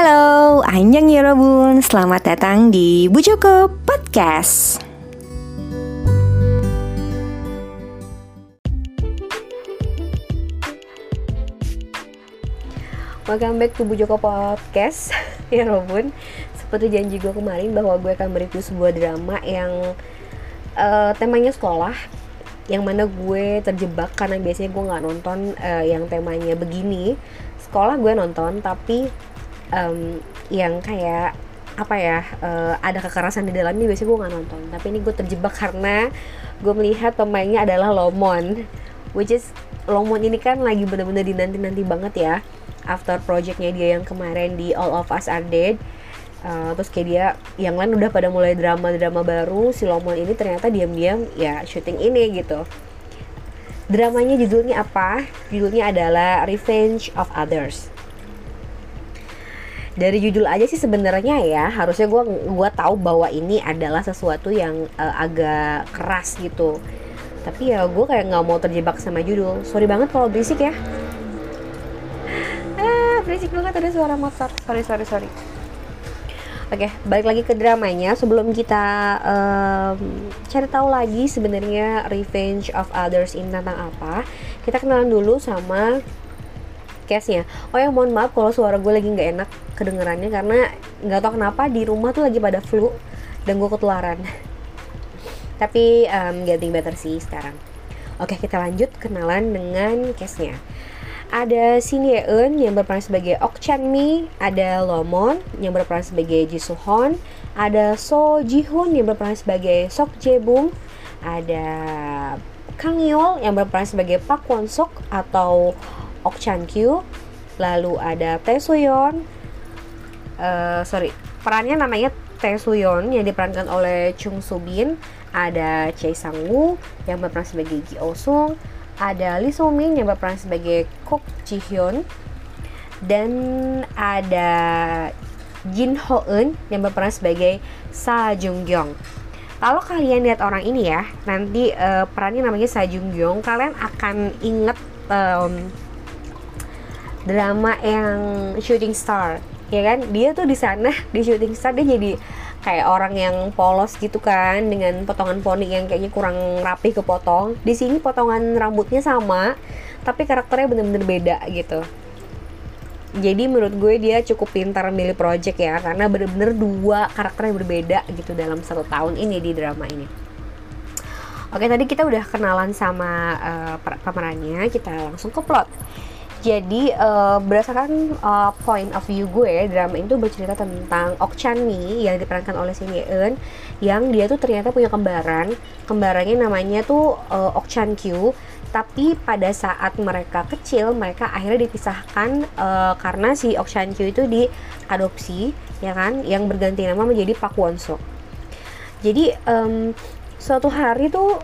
Halo, Anjang Yorobun, selamat datang di Bu Joko Podcast. Welcome back to Bu Joko Podcast, Yorobun. Seperti janji gue kemarin bahwa gue akan mereview sebuah drama yang uh, temanya sekolah yang mana gue terjebak karena biasanya gue nggak nonton uh, yang temanya begini sekolah gue nonton tapi um, yang kayak apa ya uh, ada kekerasan di dalamnya biasanya gue nggak nonton. Tapi ini gue terjebak karena gue melihat pemainnya adalah Lomon which is Lomon ini kan lagi bener-bener dinanti-nanti banget ya after projectnya dia yang kemarin di All of Us Are Dead uh, terus kayak dia yang lain udah pada mulai drama-drama baru si Lomon ini ternyata diam-diam ya syuting ini gitu. Dramanya judulnya apa? Judulnya adalah Revenge of Others dari judul aja sih sebenarnya ya harusnya gue gua tahu bahwa ini adalah sesuatu yang uh, agak keras gitu. Tapi ya gue kayak nggak mau terjebak sama judul. Sorry banget kalau berisik ya. Ah berisik banget ada suara motor. Sorry sorry sorry. Oke, okay, balik lagi ke dramanya. Sebelum kita um, cari tahu lagi sebenarnya Revenge of Others ini tentang apa, kita kenalan dulu sama case-nya. Oh ya mohon maaf kalau suara gue lagi nggak enak kedengerannya karena nggak tahu kenapa di rumah tuh lagi pada flu dan gue ketularan. Tapi um, getting better sih sekarang. Oke kita lanjut kenalan dengan case-nya. Ada Shin Ye Eun yang berperan sebagai Ok Chan Mi, ada Lomon yang berperan sebagai Ji Soo Hon, ada So Ji Hoon yang berperan sebagai Sok Jae Bum, ada Kang Yeol yang berperan sebagai Pak Won Sok atau Ok Chan Kyu lalu ada Tae Suyeon uh, sorry perannya namanya Tae Suyeon yang diperankan oleh Chung Soo Bin. Ada Choi Sang Woo yang berperan sebagai Ji Oh Sung. Ada Lee Soo Min yang berperan sebagai Kok Ji Hyun. Dan ada Jin Ho Eun yang berperan sebagai Sa Jung Gyong. Kalau kalian lihat orang ini ya nanti uh, perannya namanya Sa Jung Gyong kalian akan inget um, drama yang shooting star ya kan? Dia tuh di sana di shooting star dia jadi kayak orang yang polos gitu kan dengan potongan poni yang kayaknya kurang rapi kepotong di sini potongan rambutnya sama tapi karakternya bener-bener beda gitu. Jadi menurut gue dia cukup pintar milih project ya karena bener-bener dua karakter yang berbeda gitu dalam satu tahun ini di drama ini. Oke tadi kita udah kenalan sama uh, pemerannya kita langsung ke plot jadi uh, berdasarkan uh, point of view gue, drama itu bercerita tentang Ok Chan Mi yang diperankan oleh Shin Ye Eun yang dia tuh ternyata punya kembaran. Kembarannya namanya tuh uh, Ok Chan Kyu. Tapi pada saat mereka kecil, mereka akhirnya dipisahkan uh, karena si Ok Chan Kyu itu diadopsi, ya kan, yang berganti nama menjadi Pak Won Sok. Jadi um, suatu hari tuh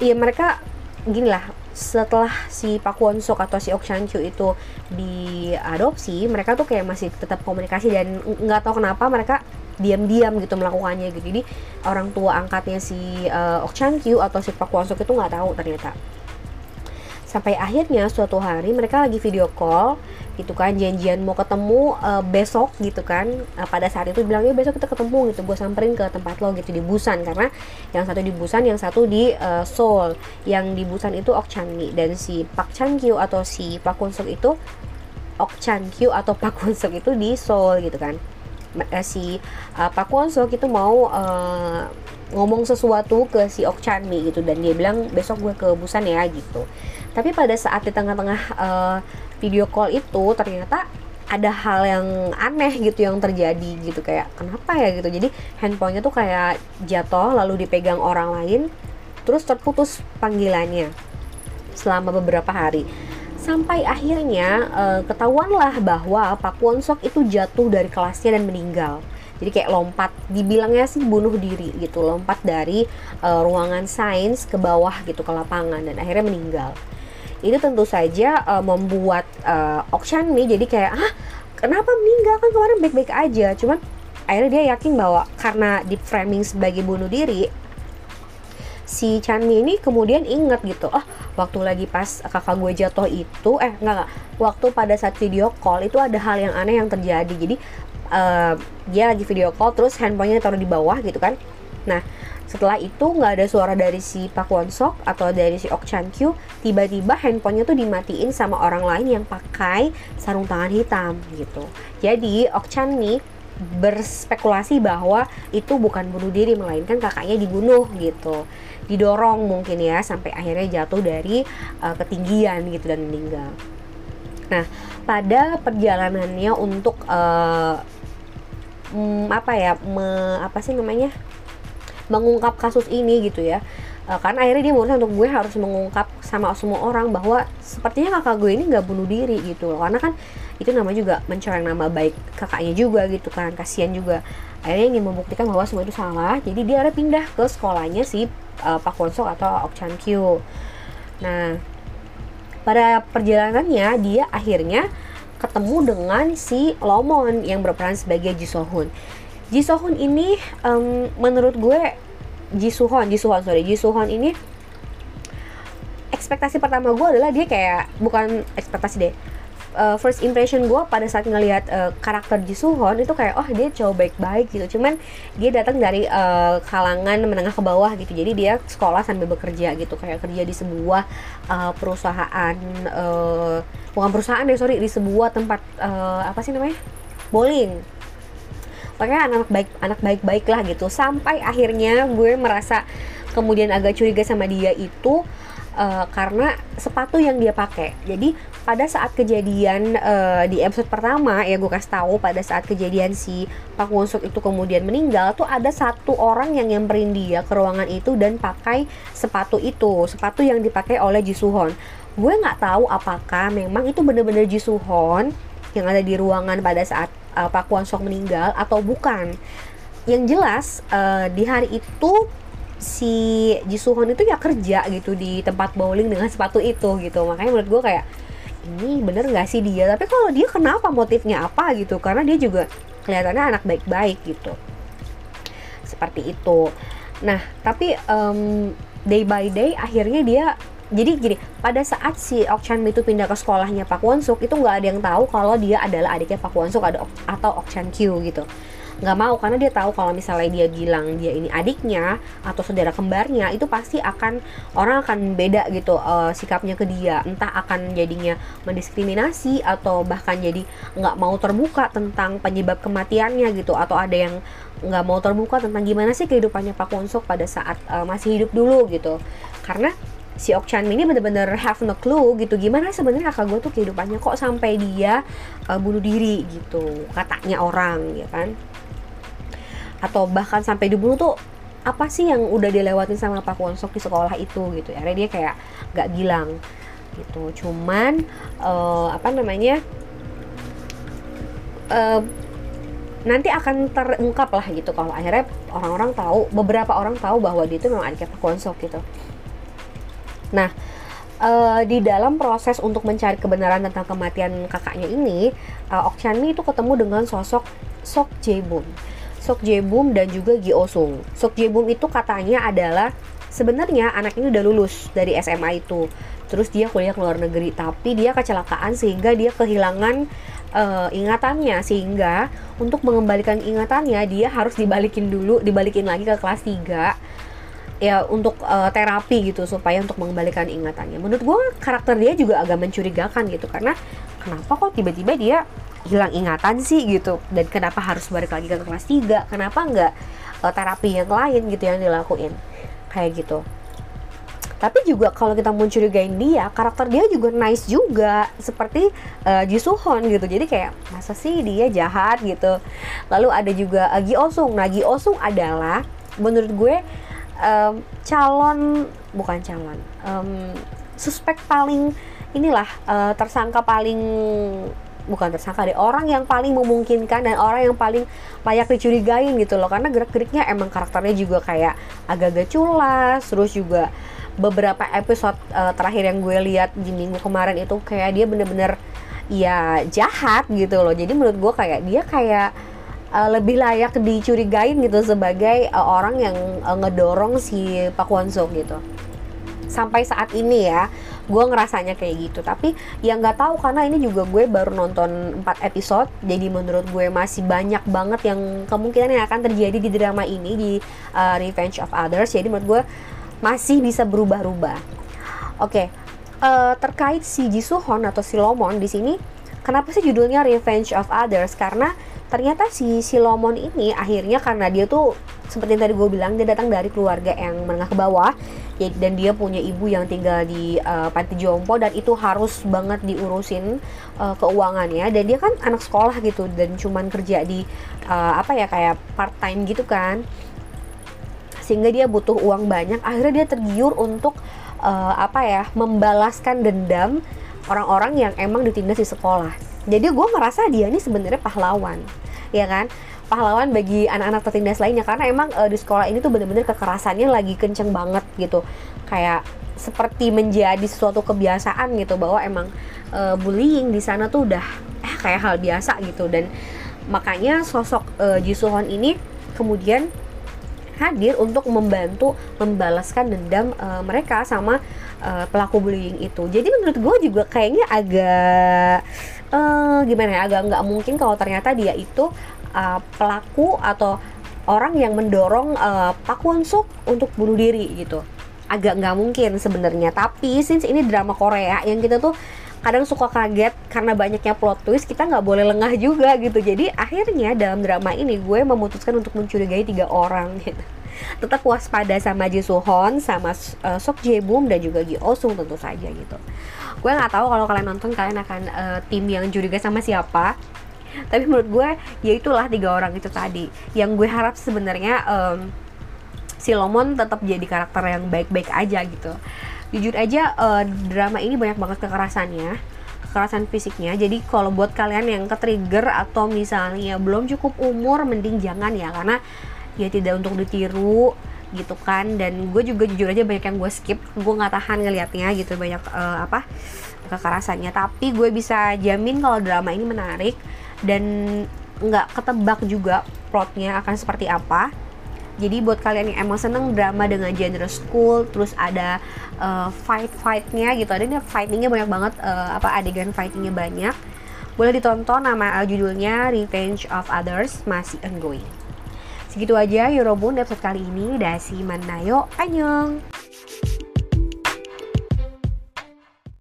ya mereka gini lah setelah si Pak Won Sok atau si Ok Chan Kyu itu diadopsi mereka tuh kayak masih tetap komunikasi dan nggak tahu kenapa mereka diam-diam gitu melakukannya gitu. Jadi orang tua angkatnya si uh, Ok Chan Kyu atau si Pak Won Sok itu nggak tahu ternyata. Sampai akhirnya suatu hari mereka lagi video call gitu kan janjian mau ketemu uh, besok gitu kan. Uh, pada saat itu bilangnya besok kita ketemu gitu gue samperin ke tempat lo gitu di Busan. Karena yang satu di Busan yang satu di uh, Seoul. Yang di Busan itu Ok Chan Mi dan si Pak Chan Kyu atau si Pak Kun Suk itu Ok atau Pak Kun Suk itu di Seoul gitu kan. Si uh, Pak Kun Suk itu mau uh, ngomong sesuatu ke si Ok gitu. Dan dia bilang besok gue ke Busan ya gitu. Tapi pada saat di tengah-tengah uh, video call itu ternyata ada hal yang aneh gitu yang terjadi gitu kayak kenapa ya gitu. Jadi handphonenya tuh kayak jatuh lalu dipegang orang lain terus terputus panggilannya selama beberapa hari. Sampai akhirnya uh, ketahuanlah bahwa Pak Won Sok itu jatuh dari kelasnya dan meninggal. Jadi kayak lompat dibilangnya sih bunuh diri gitu lompat dari uh, ruangan sains ke bawah gitu ke lapangan dan akhirnya meninggal itu tentu saja uh, membuat uh, Okshan nih jadi kayak ah kenapa meninggal kan kemarin baik-baik aja. Cuman akhirnya dia yakin bahwa karena di framing sebagai bunuh diri si Chanmi ini kemudian inget gitu oh waktu lagi pas kakak gue jatuh itu eh enggak enggak waktu pada saat video call itu ada hal yang aneh yang terjadi. Jadi uh, dia lagi video call terus handphonenya taruh di bawah gitu kan. Nah setelah itu nggak ada suara dari si Pak Won Sok atau dari si Ok Chan Kyu tiba-tiba handphonenya tuh dimatiin sama orang lain yang pakai sarung tangan hitam gitu. Jadi Ok Chan nih berspekulasi bahwa itu bukan bunuh diri melainkan kakaknya dibunuh gitu. Didorong mungkin ya sampai akhirnya jatuh dari uh, ketinggian gitu dan meninggal. Nah pada perjalanannya untuk uh, mm, apa ya me, apa sih namanya mengungkap kasus ini gitu ya. Uh, karena akhirnya dia memutuskan untuk gue harus mengungkap sama semua orang bahwa sepertinya kakak gue ini nggak bunuh diri gitu loh. Karena kan itu nama juga mencoreng nama baik kakaknya juga gitu kan kasihan juga. Akhirnya ingin membuktikan bahwa semua itu salah jadi dia ada pindah ke sekolahnya si uh, Pak Wonsok atau Ok Chan Kyu. Nah pada perjalanannya dia akhirnya ketemu dengan si Lomon yang berperan sebagai Ji Ji Sohun ini um, menurut gue Ji Suhon, Ji Suhon sorry, Ji Suhon ini ekspektasi pertama gue adalah dia kayak bukan ekspektasi deh. Uh, first impression gue pada saat ngelihat uh, karakter Ji Suhon itu kayak oh dia cowok baik-baik gitu. Cuman dia datang dari uh, kalangan menengah ke bawah gitu. Jadi dia sekolah sambil bekerja gitu. Kayak kerja di sebuah uh, perusahaan uh, bukan perusahaan deh sorry di sebuah tempat uh, apa sih namanya? Bowling pokoknya anak baik anak baik-baik lah gitu. Sampai akhirnya gue merasa kemudian agak curiga sama dia itu uh, karena sepatu yang dia pakai. Jadi pada saat kejadian uh, di episode pertama ya gue kasih tahu pada saat kejadian si Pak Wonsuk itu kemudian meninggal tuh ada satu orang yang nyamperin dia ke ruangan itu dan pakai sepatu itu. Sepatu yang dipakai oleh Jisuhon gue nggak tahu apakah memang itu bener-bener Jisuhon yang ada di ruangan pada saat uh, Pak Kwon Sok meninggal atau bukan. Yang jelas uh, di hari itu si Ji Suhon itu ya kerja gitu di tempat bowling dengan sepatu itu gitu. Makanya menurut gue kayak ini bener nggak sih dia? Tapi kalau dia kenapa motifnya apa gitu? Karena dia juga kelihatannya anak baik-baik gitu. Seperti itu. Nah, tapi um, day by day akhirnya dia jadi gini pada saat si Ok Chan itu pindah ke sekolahnya Pak Won Suk itu nggak ada yang tahu kalau dia adalah adiknya Pak Won Suk atau Ok Chan Kyu gitu. Nggak mau karena dia tahu kalau misalnya dia bilang dia ini adiknya atau saudara kembarnya itu pasti akan orang akan beda gitu uh, sikapnya ke dia. Entah akan jadinya mendiskriminasi atau bahkan jadi nggak mau terbuka tentang penyebab kematiannya gitu atau ada yang nggak mau terbuka tentang gimana sih kehidupannya Pak Won Suk pada saat uh, masih hidup dulu gitu. Karena si Ok Chan ini bener-bener have no clue gitu. Gimana sebenarnya kakak gue tuh kehidupannya? Kok sampai dia uh, bunuh diri gitu katanya orang ya kan? Atau bahkan sampai dibunuh tuh apa sih yang udah dilewatin sama Pak Won Sok di sekolah itu gitu ya? Dia kayak gak gilang gitu. Cuman uh, apa namanya uh, nanti akan terungkap lah gitu kalau akhirnya orang-orang tahu beberapa orang tahu bahwa dia itu memang adiknya Pak Won Sok gitu Nah, uh, di dalam proses untuk mencari kebenaran tentang kematian kakaknya ini, uh, Ok Chanmi itu ketemu dengan sosok Sok Jae-bum. Sok Jae-bum dan juga Gi Oh-sung. Sok Jae-bum itu katanya adalah sebenarnya anak ini udah lulus dari SMA itu. Terus dia kuliah ke luar negeri, tapi dia kecelakaan sehingga dia kehilangan uh, ingatannya sehingga untuk mengembalikan ingatannya dia harus dibalikin dulu, dibalikin lagi ke kelas 3 ya untuk uh, terapi gitu supaya untuk mengembalikan ingatannya. Menurut gue karakter dia juga agak mencurigakan gitu karena kenapa kok tiba-tiba dia hilang ingatan sih gitu? Dan kenapa harus balik lagi ke kelas 3 kenapa nggak uh, terapi yang lain gitu yang dilakuin? Kayak gitu. Tapi juga kalau kita mau curigain dia karakter dia juga nice juga. Seperti uh, Ji Suhon gitu. Jadi kayak masa sih dia jahat gitu? Lalu ada juga uh, Gi Osung. Nah Gi Osung adalah menurut gue um, calon bukan calon um, suspek paling inilah uh, tersangka paling bukan tersangka deh orang yang paling memungkinkan dan orang yang paling layak dicurigain gitu loh. Karena gerak-geriknya emang karakternya juga kayak agak-agak culas terus juga beberapa episode uh, terakhir yang gue lihat di minggu kemarin itu kayak dia bener-bener ya jahat gitu loh. Jadi menurut gue kayak dia kayak uh, lebih layak dicurigain gitu sebagai uh, orang yang uh, ngedorong si Pak Won Sok gitu. Sampai saat ini ya gue ngerasanya kayak gitu. Tapi yang nggak tahu karena ini juga gue baru nonton 4 episode jadi menurut gue masih banyak banget yang kemungkinan yang akan terjadi di drama ini di uh, Revenge of Others. Jadi menurut gue masih bisa berubah-ubah. Oke okay. uh, terkait si Jisuhon atau si Lomon di sini kenapa sih judulnya Revenge of Others? Karena ternyata si Silomon ini akhirnya karena dia tuh seperti yang tadi gue bilang dia datang dari keluarga yang menengah ke bawah. Ya, dan dia punya ibu yang tinggal di uh, panti jompo dan itu harus banget diurusin uh, keuangannya. Dan dia kan anak sekolah gitu dan cuman kerja di uh, apa ya kayak part time gitu kan. Sehingga dia butuh uang banyak. Akhirnya dia tergiur untuk uh, apa ya membalaskan dendam orang-orang yang emang ditindas di sekolah jadi gue ngerasa dia ini sebenarnya pahlawan ya kan? Pahlawan bagi anak-anak tertindas lainnya karena emang uh, di sekolah ini tuh bener-bener kekerasannya lagi kenceng banget gitu. Kayak seperti menjadi suatu kebiasaan gitu bahwa emang uh, bullying di sana tuh udah eh kayak hal biasa gitu. Dan makanya sosok uh, Jisuhon ini kemudian hadir untuk membantu membalaskan dendam uh, mereka sama uh, pelaku bullying itu. Jadi menurut gue juga kayaknya agak uh, gimana ya, agak nggak mungkin kalau ternyata dia itu uh, pelaku atau orang yang mendorong uh, Pak Won Suk untuk bunuh diri gitu. Agak nggak mungkin sebenarnya. Tapi since ini drama Korea yang kita tuh kadang suka kaget karena banyaknya plot twist kita nggak boleh lengah juga gitu. Jadi akhirnya dalam drama ini gue memutuskan untuk mencurigai tiga orang gitu. Tetap waspada sama Ji Suhon sama uh, Sok Jae Bum dan juga Gi Oh Sung tentu saja gitu. Gue nggak tahu kalau kalian nonton kalian akan uh, tim yang curiga sama siapa. Tapi menurut gue ya itulah tiga orang itu tadi. Yang gue harap sebenarnya um, si Lomon tetap jadi karakter yang baik-baik aja gitu jujur aja uh, drama ini banyak banget kekerasannya kekerasan fisiknya. Jadi kalau buat kalian yang ke trigger atau misalnya belum cukup umur mending jangan ya karena ya tidak untuk ditiru gitu kan. Dan gue juga jujur aja banyak yang gue skip gue nggak tahan ngelihatnya gitu banyak uh, apa kekerasannya. Tapi gue bisa jamin kalau drama ini menarik dan nggak ketebak juga plotnya akan seperti apa jadi buat kalian yang emang seneng drama dengan genre school terus ada uh, fight fightnya gitu. Ada nih fightingnya banyak banget uh, apa adegan fightingnya banyak. Boleh ditonton nama uh, judulnya Revenge of Others masih ongoing. Segitu aja Eurobun episode kali ini. Dasi manayo anyong